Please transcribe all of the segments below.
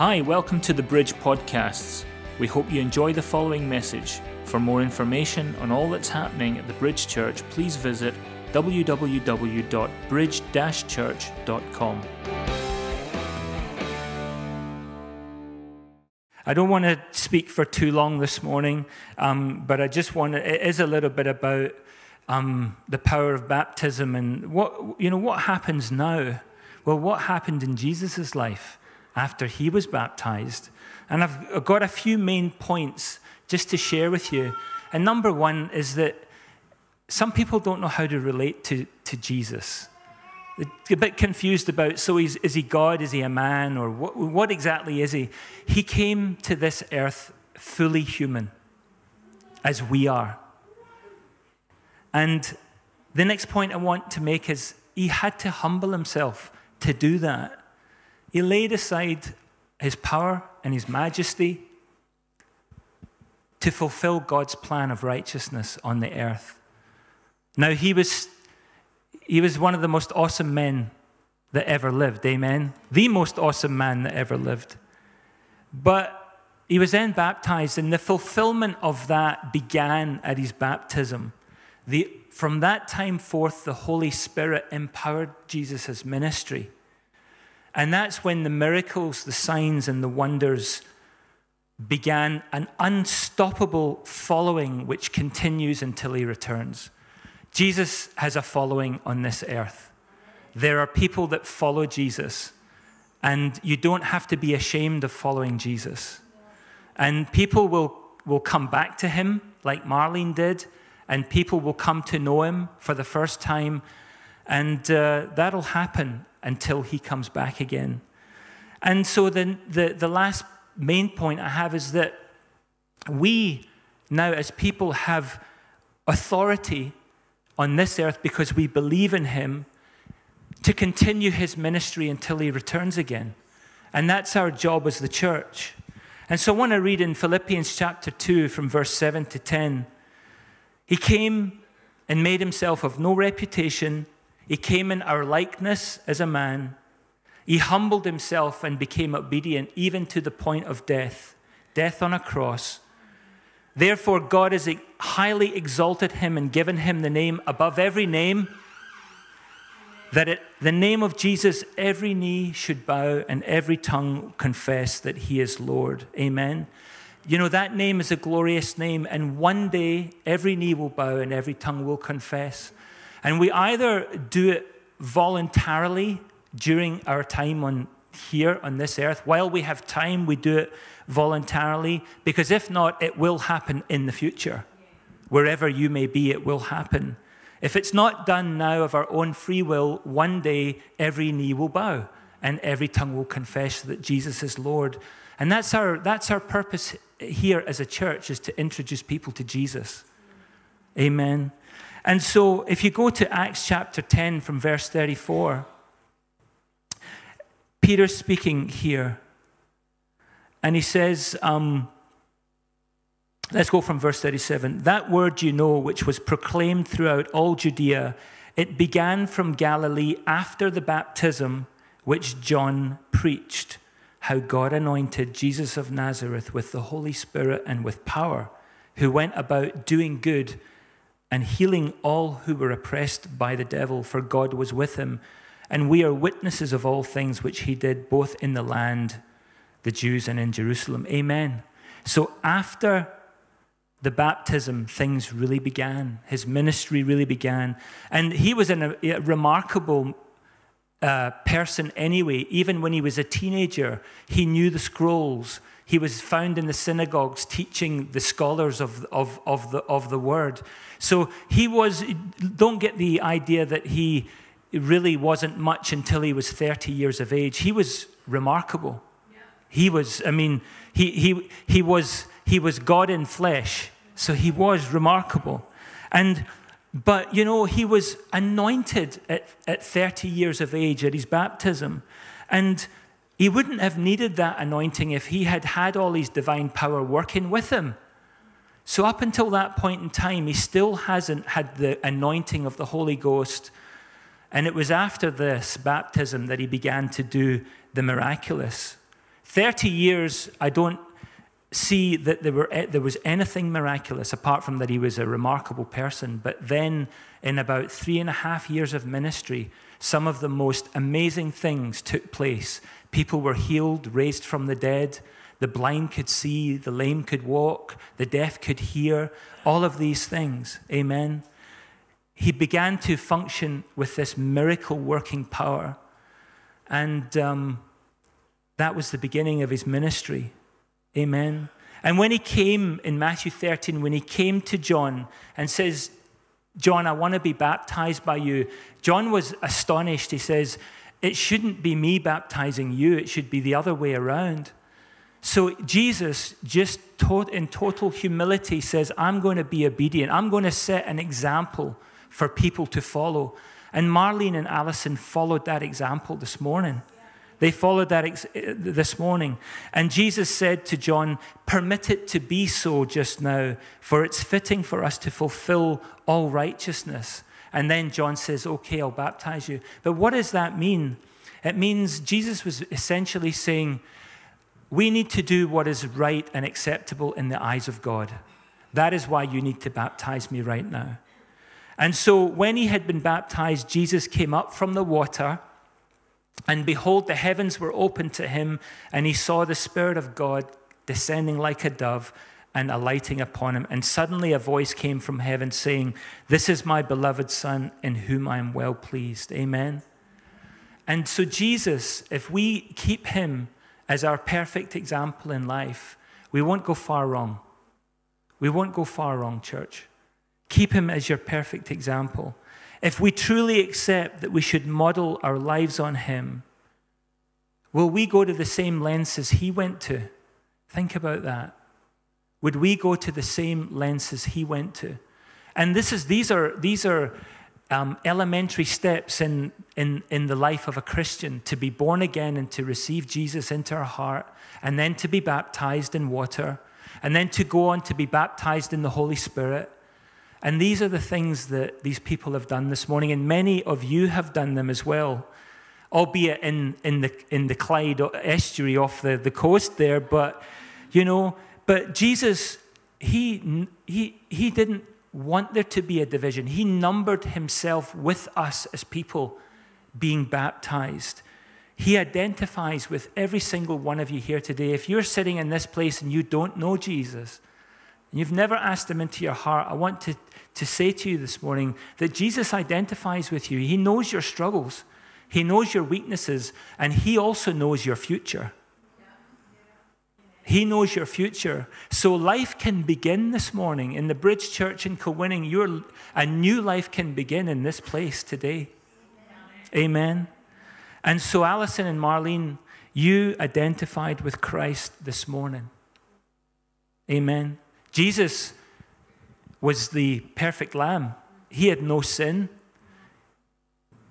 Hi, welcome to the Bridge Podcasts. We hope you enjoy the following message. For more information on all that's happening at the Bridge Church, please visit www.bridge church.com. I don't want to speak for too long this morning, um, but I just want to, it is a little bit about um, the power of baptism and what, you know, what happens now. Well, what happened in Jesus' life? After he was baptized. And I've got a few main points just to share with you. And number one is that some people don't know how to relate to, to Jesus. They're a bit confused about so is he God? Is he a man? Or what, what exactly is he? He came to this earth fully human, as we are. And the next point I want to make is he had to humble himself to do that. He laid aside his power and his majesty to fulfill God's plan of righteousness on the earth. Now, he was, he was one of the most awesome men that ever lived, amen? The most awesome man that ever lived. But he was then baptized, and the fulfillment of that began at his baptism. The, from that time forth, the Holy Spirit empowered Jesus' ministry. And that's when the miracles, the signs, and the wonders began an unstoppable following which continues until he returns. Jesus has a following on this earth. There are people that follow Jesus, and you don't have to be ashamed of following Jesus. And people will, will come back to him, like Marlene did, and people will come to know him for the first time, and uh, that'll happen until he comes back again. And so the, the, the last main point I have is that we now, as people, have authority on this earth because we believe in him to continue his ministry until he returns again. And that's our job as the church. And so I want to read in Philippians chapter 2 from verse 7 to 10. He came and made himself of no reputation he came in our likeness as a man. He humbled himself and became obedient even to the point of death, death on a cross. Therefore, God has highly exalted him and given him the name above every name, that at the name of Jesus, every knee should bow and every tongue confess that he is Lord. Amen. You know, that name is a glorious name, and one day every knee will bow and every tongue will confess. And we either do it voluntarily during our time on here on this earth. While we have time, we do it voluntarily, because if not, it will happen in the future. Wherever you may be, it will happen. If it's not done now of our own free will, one day every knee will bow and every tongue will confess that Jesus is Lord. And that's our, that's our purpose here as a church, is to introduce people to Jesus. Amen. And so, if you go to Acts chapter 10 from verse 34, Peter's speaking here. And he says, um, let's go from verse 37. That word you know, which was proclaimed throughout all Judea, it began from Galilee after the baptism which John preached, how God anointed Jesus of Nazareth with the Holy Spirit and with power, who went about doing good and healing all who were oppressed by the devil, for God was with him. And we are witnesses of all things which he did, both in the land, the Jews, and in Jerusalem. Amen. So after the baptism, things really began. His ministry really began. And he was a, remarkable uh, person anyway. Even when he was a teenager, he knew the scrolls. He was found in the synagogues teaching the scholars of, of, of, the, of the word. So he was, don't get the idea that he really wasn't much until he was 30 years of age. He was remarkable. He was, I mean, he, he, he, was, he was God in flesh. So he was remarkable. And but, you know, he was anointed at, at 30 years of age at his baptism. And he wouldn't have needed that anointing if he had had all his divine power working with him. So, up until that point in time, he still hasn't had the anointing of the Holy Ghost. And it was after this baptism that he began to do the miraculous. 30 years, I don't see that there, were, eh, there was anything miraculous apart from that he was a remarkable person. But then, in about three and a half years of ministry, some of the most amazing things took place. People were healed, raised from the dead. The blind could see, the lame could walk, the deaf could hear, all of these things. Amen. He began to function with this miracle working power. And um, that was the beginning of his ministry. Amen. And when he came in Matthew 13, when he came to John and says, John, I want to be baptized by you, John was astonished. He says, It shouldn't be me baptizing you, it should be the other way around. So Jesus, just in total humility, says, I'm going to be obedient. I'm going to set an example for people to follow. And Marlene and Allison followed that example this morning. They followed that ex- uh, this morning. And Jesus said to John, Permit it to be so just now, for it's fitting for us to fulfill all righteousness. And then John says, Okay, I'll baptize you. But what does that mean? It means Jesus was essentially saying, We need to do what is right and acceptable in the eyes of God. That is why you need to baptize me right now. And so when he had been baptized, Jesus came up from the water. And behold, the heavens were opened to him, and he saw the Spirit of God descending like a dove and alighting upon him. And suddenly a voice came from heaven saying, This is my beloved Son, in whom I am well pleased. Amen. And so, Jesus, if we keep him as our perfect example in life, we won't go far wrong. We won't go far wrong, church. Keep him as your perfect example. If we truly accept that we should model our lives on Him, will we go to the same lenses He went to? Think about that. Would we go to the same lenses He went to? And this is, these are, these are um, elementary steps in, in, in the life of a Christian to be born again and to receive Jesus into our heart, and then to be baptized in water, and then to go on to be baptized in the Holy Spirit and these are the things that these people have done this morning, and many of you have done them as well, albeit in, in, the, in the Clyde estuary off the, the coast there. But, you know, but Jesus, he, he, he didn't want there to be a division. He numbered himself with us as people being baptized. He identifies with every single one of you here today. If you're sitting in this place and you don't know Jesus, and you've never asked him into your heart, I want to to say to you this morning that Jesus identifies with you. He knows your struggles, He knows your weaknesses, and He also knows your future. He knows your future. So life can begin this morning in the Bridge Church in Kilwinning. Your, a new life can begin in this place today. Amen. And so, Allison and Marlene, you identified with Christ this morning. Amen. Jesus was the perfect lamb. He had no sin.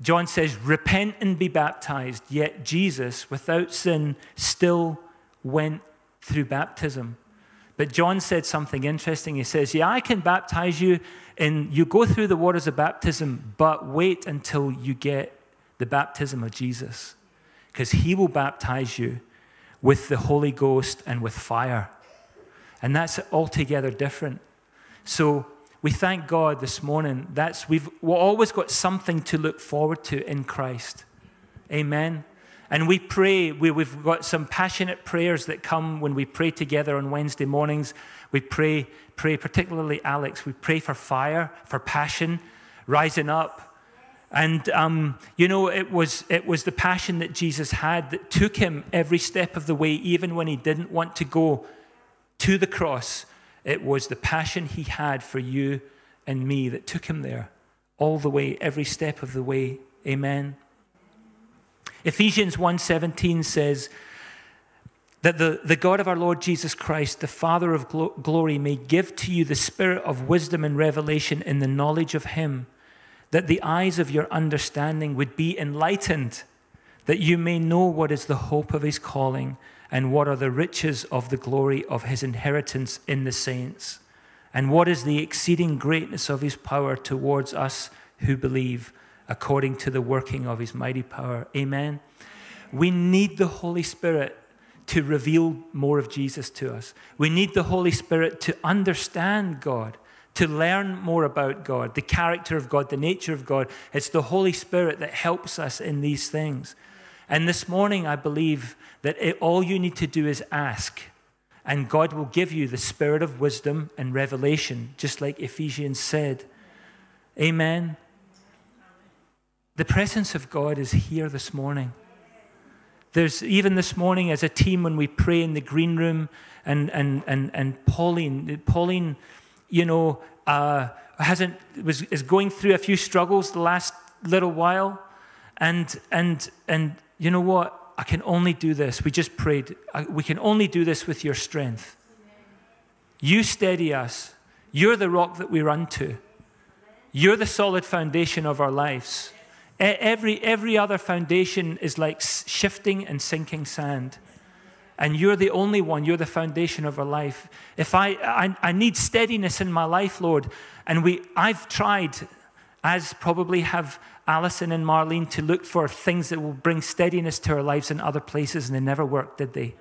John says, Repent and be baptized. Yet Jesus, without sin, still went through baptism. But John said something interesting. He says, Yeah, I can baptize you, and you go through the waters of baptism, but wait until you get the baptism of Jesus, because he will baptize you with the Holy Ghost and with fire. And that's altogether different. So we thank God this morning. That's we've, we've always got something to look forward to in Christ. Amen. And we pray, we, we've got some passionate prayers that come when we pray together on Wednesday mornings. We pray, pray, particularly Alex, we pray for fire, for passion, rising up. And um, you know, it was it was the passion that Jesus had that took him every step of the way, even when he didn't want to go to the cross. It was the passion he had for you and me that took him there all the way, every step of the way. Amen. Ephesians 1:17 says that the, the God of our Lord Jesus Christ, the Father of glo- glory, may give to you the spirit of wisdom and revelation in the knowledge of him, that the eyes of your understanding would be enlightened, that you may know what is the hope of his calling and what are the riches of the glory of his inheritance in the saints? And what is the exceeding greatness of his power towards us who believe, according to the working of his mighty power? Amen. We need the Holy Spirit to reveal more of Jesus to us. We need the Holy Spirit to understand God, to learn more about God, the character of God, the nature of God. It's the Holy Spirit that helps us in these things. And this morning, I believe that it, all you need to do is ask, and God will give you the spirit of wisdom and revelation, just like Ephesians said. Amen. The presence of God is here this morning. There's even this morning as a team when we pray in the green room, and and and and Pauline, Pauline, you know, uh, hasn't was is going through a few struggles the last little while, and and and you know what? I can only do this. We just prayed. We can only do this with your strength. You steady us. You're the rock that we run to. You're the solid foundation of our lives. Every, every other foundation is like shifting and sinking sand. And you're the only one. You're the foundation of our life. If I, I, I need steadiness in my life, Lord, and we, I've tried, as probably have Alison and Marlene, to look for things that will bring steadiness to our lives in other places, and they never worked, did they?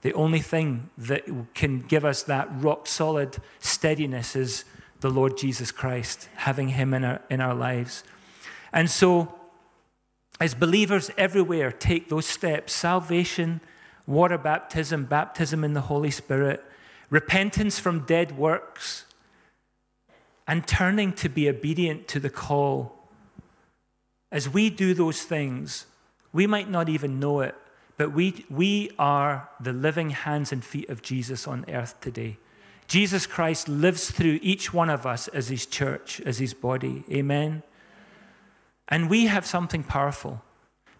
The only thing that can give us that rock solid steadiness is the Lord Jesus Christ, having Him in our, in our lives. And so, as believers everywhere take those steps salvation, water baptism, baptism in the Holy Spirit, repentance from dead works, and turning to be obedient to the call. As we do those things, we might not even know it, but we, we are the living hands and feet of Jesus on earth today. Jesus Christ lives through each one of us as his church, as his body. Amen. And we have something powerful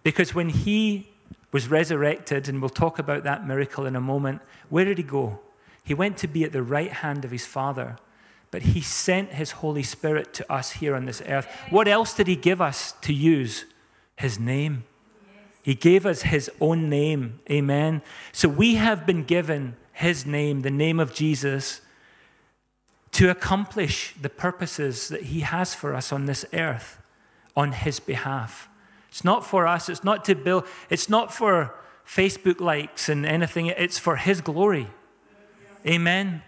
because when he was resurrected, and we'll talk about that miracle in a moment, where did he go? He went to be at the right hand of his Father, but he sent his Holy Spirit to us here on this earth. What else did he give us to use? His name. He gave us his own name. Amen. So we have been given his name, the name of Jesus, to accomplish the purposes that he has for us on this earth on his behalf. It's not for us, it's not to build, it's not for Facebook likes and anything, it's for his glory. Amen.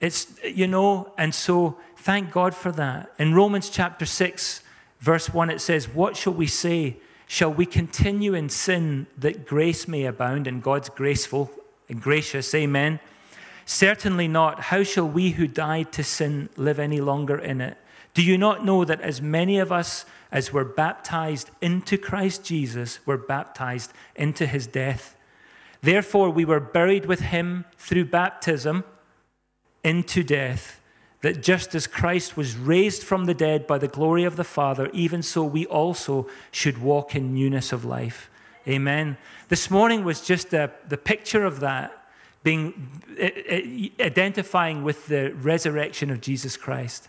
It's, you know, and so thank God for that. In Romans chapter 6, verse 1, it says, What shall we say? Shall we continue in sin that grace may abound and God's graceful and gracious? Amen. Certainly not. How shall we who died to sin live any longer in it? Do you not know that as many of us as were baptized into Christ Jesus were baptized into his death? Therefore, we were buried with him through baptism into death, that just as Christ was raised from the dead by the glory of the Father, even so we also should walk in newness of life. Amen. This morning was just a, the picture of that, being identifying with the resurrection of Jesus Christ.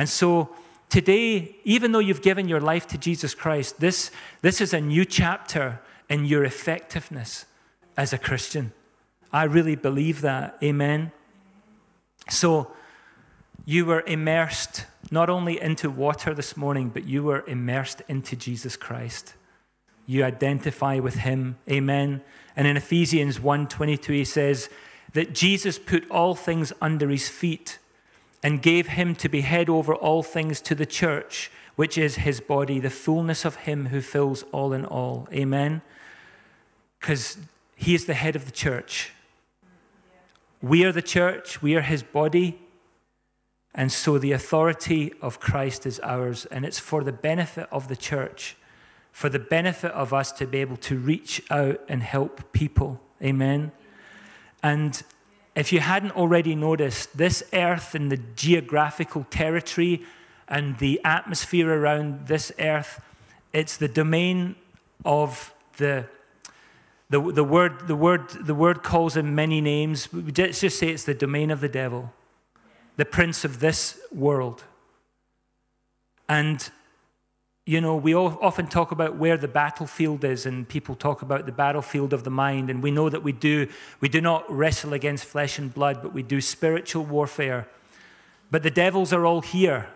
And so today, even though you've given your life to Jesus Christ, this, this is a new chapter in your effectiveness as a Christian. I really believe that. Amen. So you were immersed not only into water this morning, but you were immersed into Jesus Christ. You identify with him. Amen. And in Ephesians 1:22 he says that Jesus put all things under his feet and gave him to be head over all things to the church, which is his body, the fullness of him who fills all in all. Amen. Because he is the head of the church. We are the church, we are his body. And so the authority of Christ is ours, and it's for the benefit of the church, for the benefit of us to be able to reach out and help people. Amen. And if you hadn't already noticed, this earth and the geographical territory and the atmosphere around this earth, it's the domain of the the, the, word, the, word, the word calls him many names. Let's just say it's the domain of the devil, the prince of this world. And you know, we often talk about where the battlefield is, and people talk about the battlefield of the mind. And we know that we do, we do not wrestle against flesh and blood, but we do spiritual warfare. But the devils are all here.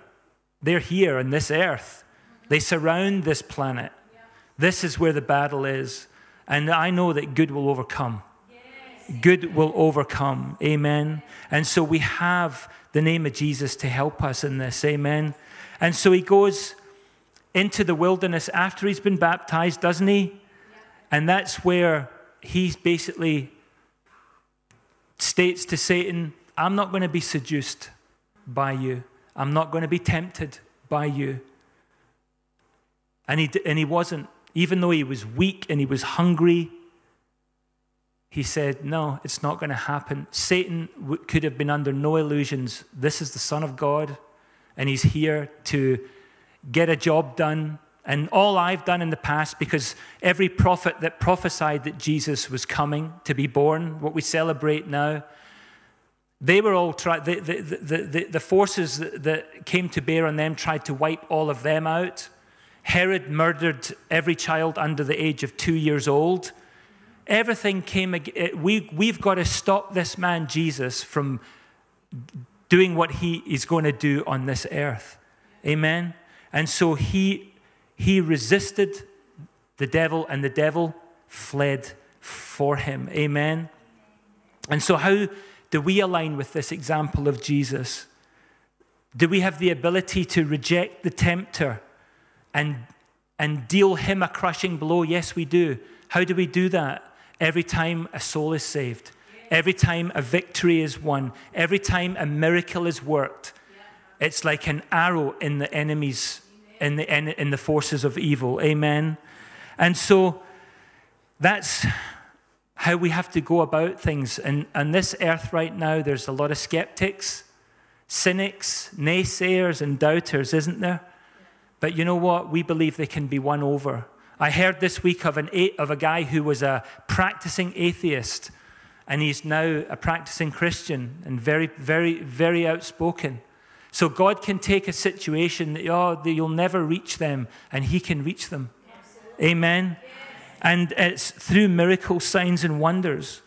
They're here on this earth, they surround this planet. This is where the battle is. And I know that good will overcome. Good will overcome. Amen. And so we have the name of Jesus to help us in this. Amen. And so he goes into the wilderness after he's been baptized, doesn't he? And that's where he basically states to Satan, I'm not going to be seduced by you. I'm not going to be tempted by you. And he, and he wasn't, even though he was weak and he was hungry, he said, No, it's not going to happen. Satan could have been under no illusions. This is the Son of God, and he's here to get a job done. And all I've done in the past, because every prophet that prophesied that Jesus was coming to be born, what we celebrate now, they were all trying, the, the, the, the, forces that came to bear on them tried to wipe all of them out. Herod murdered every child under the age of two years old. Everything came, eh, we, we've got to stop this man, Jesus, from doing what he is going to do on this earth. Amen? And so he, he resisted the devil, and the devil fled for him. Amen? And so, how do we align with this example of Jesus? Do we have the ability to reject the tempter and, and deal him a crushing blow? Yes, we do. How do we do that? Every time a soul is saved, every time a victory is won, every time a miracle is worked, it's like an arrow in the enemy's, in the, in the forces of evil. Amen. And so that's how we have to go about things. And on this earth right now, there's a lot of skeptics, cynics, naysayers, and doubters, isn't there? But you know what? We believe they can be won over. I heard this week of, an, of a guy who was a practicing atheist, and he's now a practicing Christian and very, very, very outspoken. So God can take a situation that, oh, you'll never reach them, and He can reach them. Absolutely. Amen. And it's through miracles, signs, and wonders.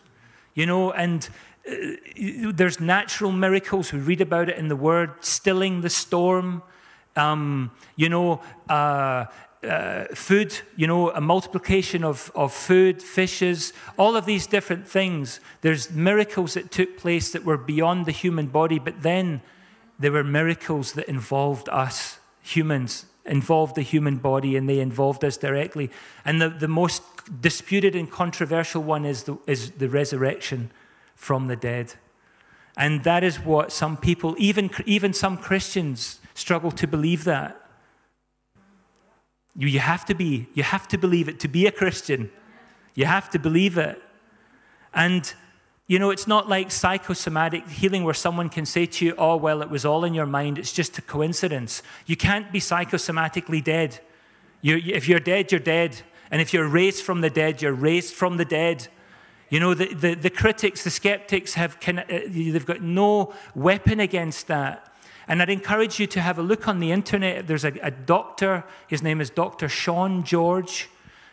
You know, and uh, there's natural miracles. We read about it in the Word, stilling the storm. Um, you know, uh, uh, food, you know, a multiplication of, of food, fishes, all of these different things. There's miracles that took place that were beyond the human body, but then there were miracles that involved us, humans, involved the human body and they involved us directly. And the, the most disputed and controversial one is the, is the resurrection from the dead. And that is what some people, even, even some Christians, struggle to believe that. You, you have to be, you have to believe it to be a Christian. You have to believe it. And you know, it's not like psychosomatic healing where someone can say to you, oh, well, it was all in your mind, it's just a coincidence. You can't be psychosomatically dead. You, if you're dead, you're dead. And if you're raised from the dead, you're raised from the dead. You know, the, the, the critics, the skeptics have, uh, they've got no weapon against that. And I'd encourage you to have a look on the internet. There's a, a doctor, his name is Dr. Sean George.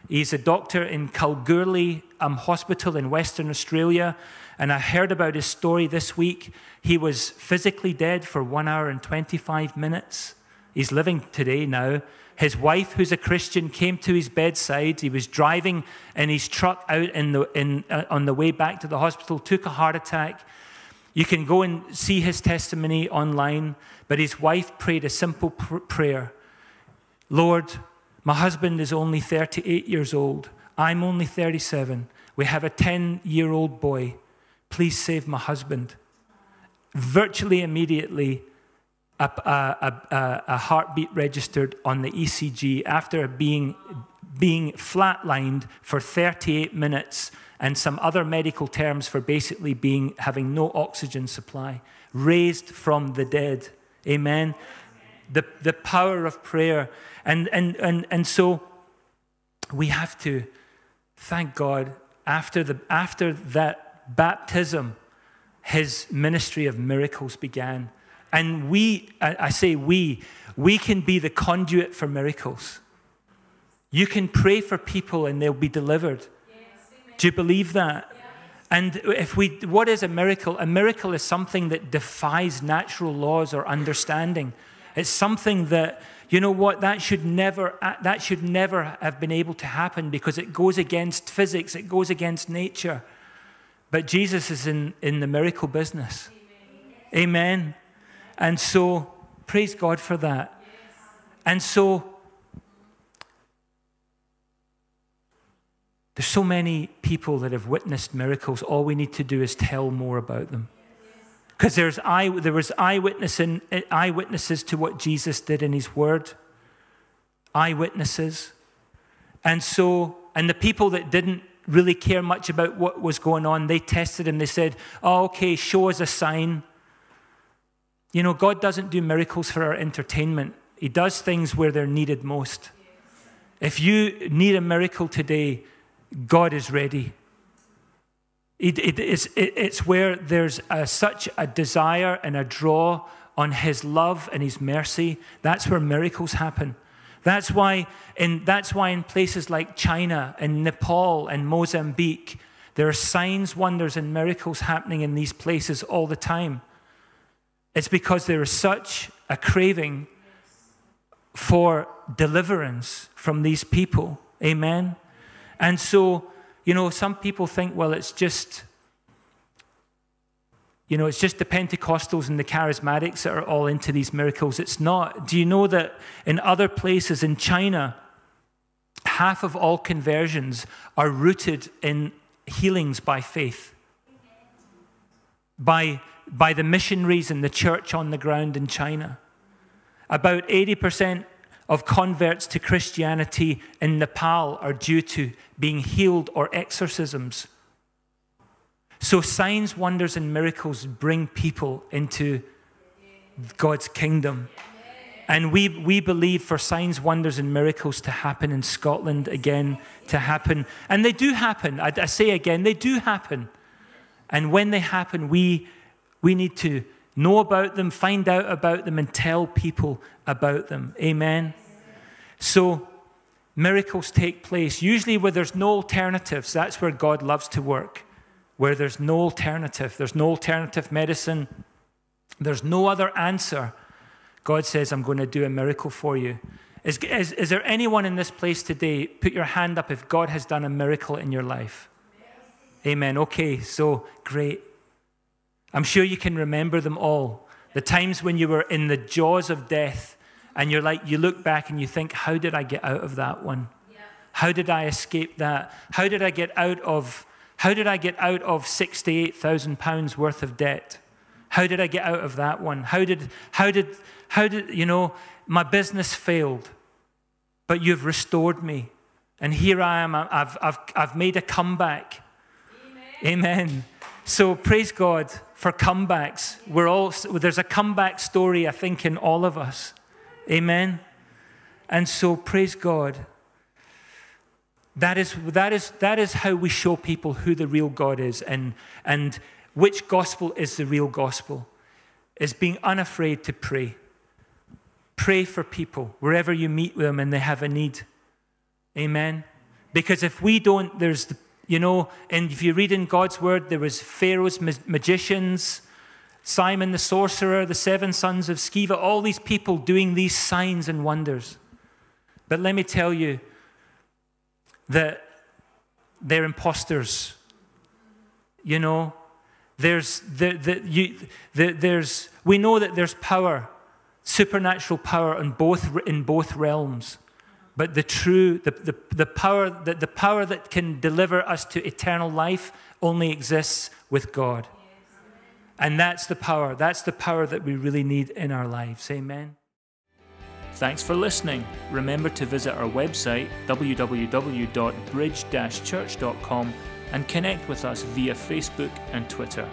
He's a doctor in Kalgoorlie um, Hospital in Western Australia. And I heard about his story this week. He was physically dead for one hour and 25 minutes. He's living today now. His wife, who's a Christian, came to his bedside. He was driving in his truck out in the, in, uh, on the way back to the hospital, took a heart attack. You can go and see his testimony online, but his wife prayed a simple pr- prayer Lord, my husband is only 38 years old. I'm only 37. We have a 10 year old boy. Please save my husband. Virtually immediately, a, a, a, a heartbeat registered on the ECG after being, being flatlined for 38 minutes and some other medical terms for basically being having no oxygen supply, raised from the dead. Amen. The, the power of prayer. And, and, and, and so we have to thank God after, the, after that baptism, his ministry of miracles began. And we, I say we, we can be the conduit for miracles. You can pray for people and they'll be delivered. Yes, Do you believe that? And if we, what is a miracle? A miracle is something that defies natural laws or understanding. It's something that you know what? That should never, that should never have been able to happen because it goes against physics, it goes against nature. But Jesus is in, in the miracle business. Amen. Amen. And so, praise God for that. And so, there's so many people that have witnessed miracles. All we need to do is tell more about them. Because there's eye, there was eyewitnessing, eyewitnesses to what Jesus did in his word. Eyewitnesses. And so, and the people that didn't really care much about what was going on, they tested him. They said, Oh, okay, show us a sign. You know, God doesn't do miracles for our entertainment, He does things where they're needed most. If you need a miracle today, God is ready. It, it, it's, it, it's where there's a, such a desire and a draw on His love and His mercy. That's where miracles happen. That's why in, that's why in places like China and Nepal and Mozambique, there are signs, wonders, and miracles happening in these places all the time. It's because there is such a craving for deliverance from these people. Amen. And so, you know, some people think, well, it's just, you know, it's just the Pentecostals and the charismatics that are all into these miracles. It's not. Do you know that in other places, in China, half of all conversions are rooted in healings by faith? By, by the missionaries and the church on the ground in China. About 80% of converts to Christianity in Nepal are due to being healed or exorcisms. So, signs, wonders, and miracles bring people into God's kingdom. And we, we believe for signs, wonders, and miracles to happen in Scotland again, to happen. And they do happen. I, I say again, they do happen. And when they happen, we, we need to know about them, find out about them, and tell people about them. Amen. So, miracles take place, usually where there's no alternatives. That's where God loves to work, where there's no alternative. There's no alternative medicine, there's no other answer. God says, I'm going to do a miracle for you. Is, is, is there anyone in this place today? Put your hand up if God has done a miracle in your life. Amen. Okay, so great. I'm sure you can remember them all. The times when you were in the jaws of death and you're like, you look back and you think, how did I get out of that one? Yeah. How did I escape that? How did I get out of, how did I get out of 68,000 pounds worth of debt? How did I get out of that one? How did, how did, how did, you know, my business failed, but you've restored me. And here I am, I've, I've, I've made a comeback. Amen. Amen. So praise God for comebacks. We're all, there's a comeback story, I think, in all of us. Amen. And so praise God. That is, that, is, that is how we show people who the real God is and, and which gospel is the real gospel. Is being unafraid to pray. Pray for people wherever you meet them and they have a need. Amen. Because if we don't, there's the, you know, and if you read in God's word, there was Pharaoh's magicians, Simon the sorcerer, the seven sons of Sceva, all these people doing these signs and wonders. But let me tell you that they're imposters. You know, there's the, the, you, the, there's, we know that there's power, supernatural power in both, in both realms. But the true, the, the, the, power, the, the power that can deliver us to eternal life only exists with God. And that's the power. That's the power that we really need in our lives. Amen. Thanks for listening. Remember to visit our website, www.bridge church.com, and connect with us via Facebook and Twitter.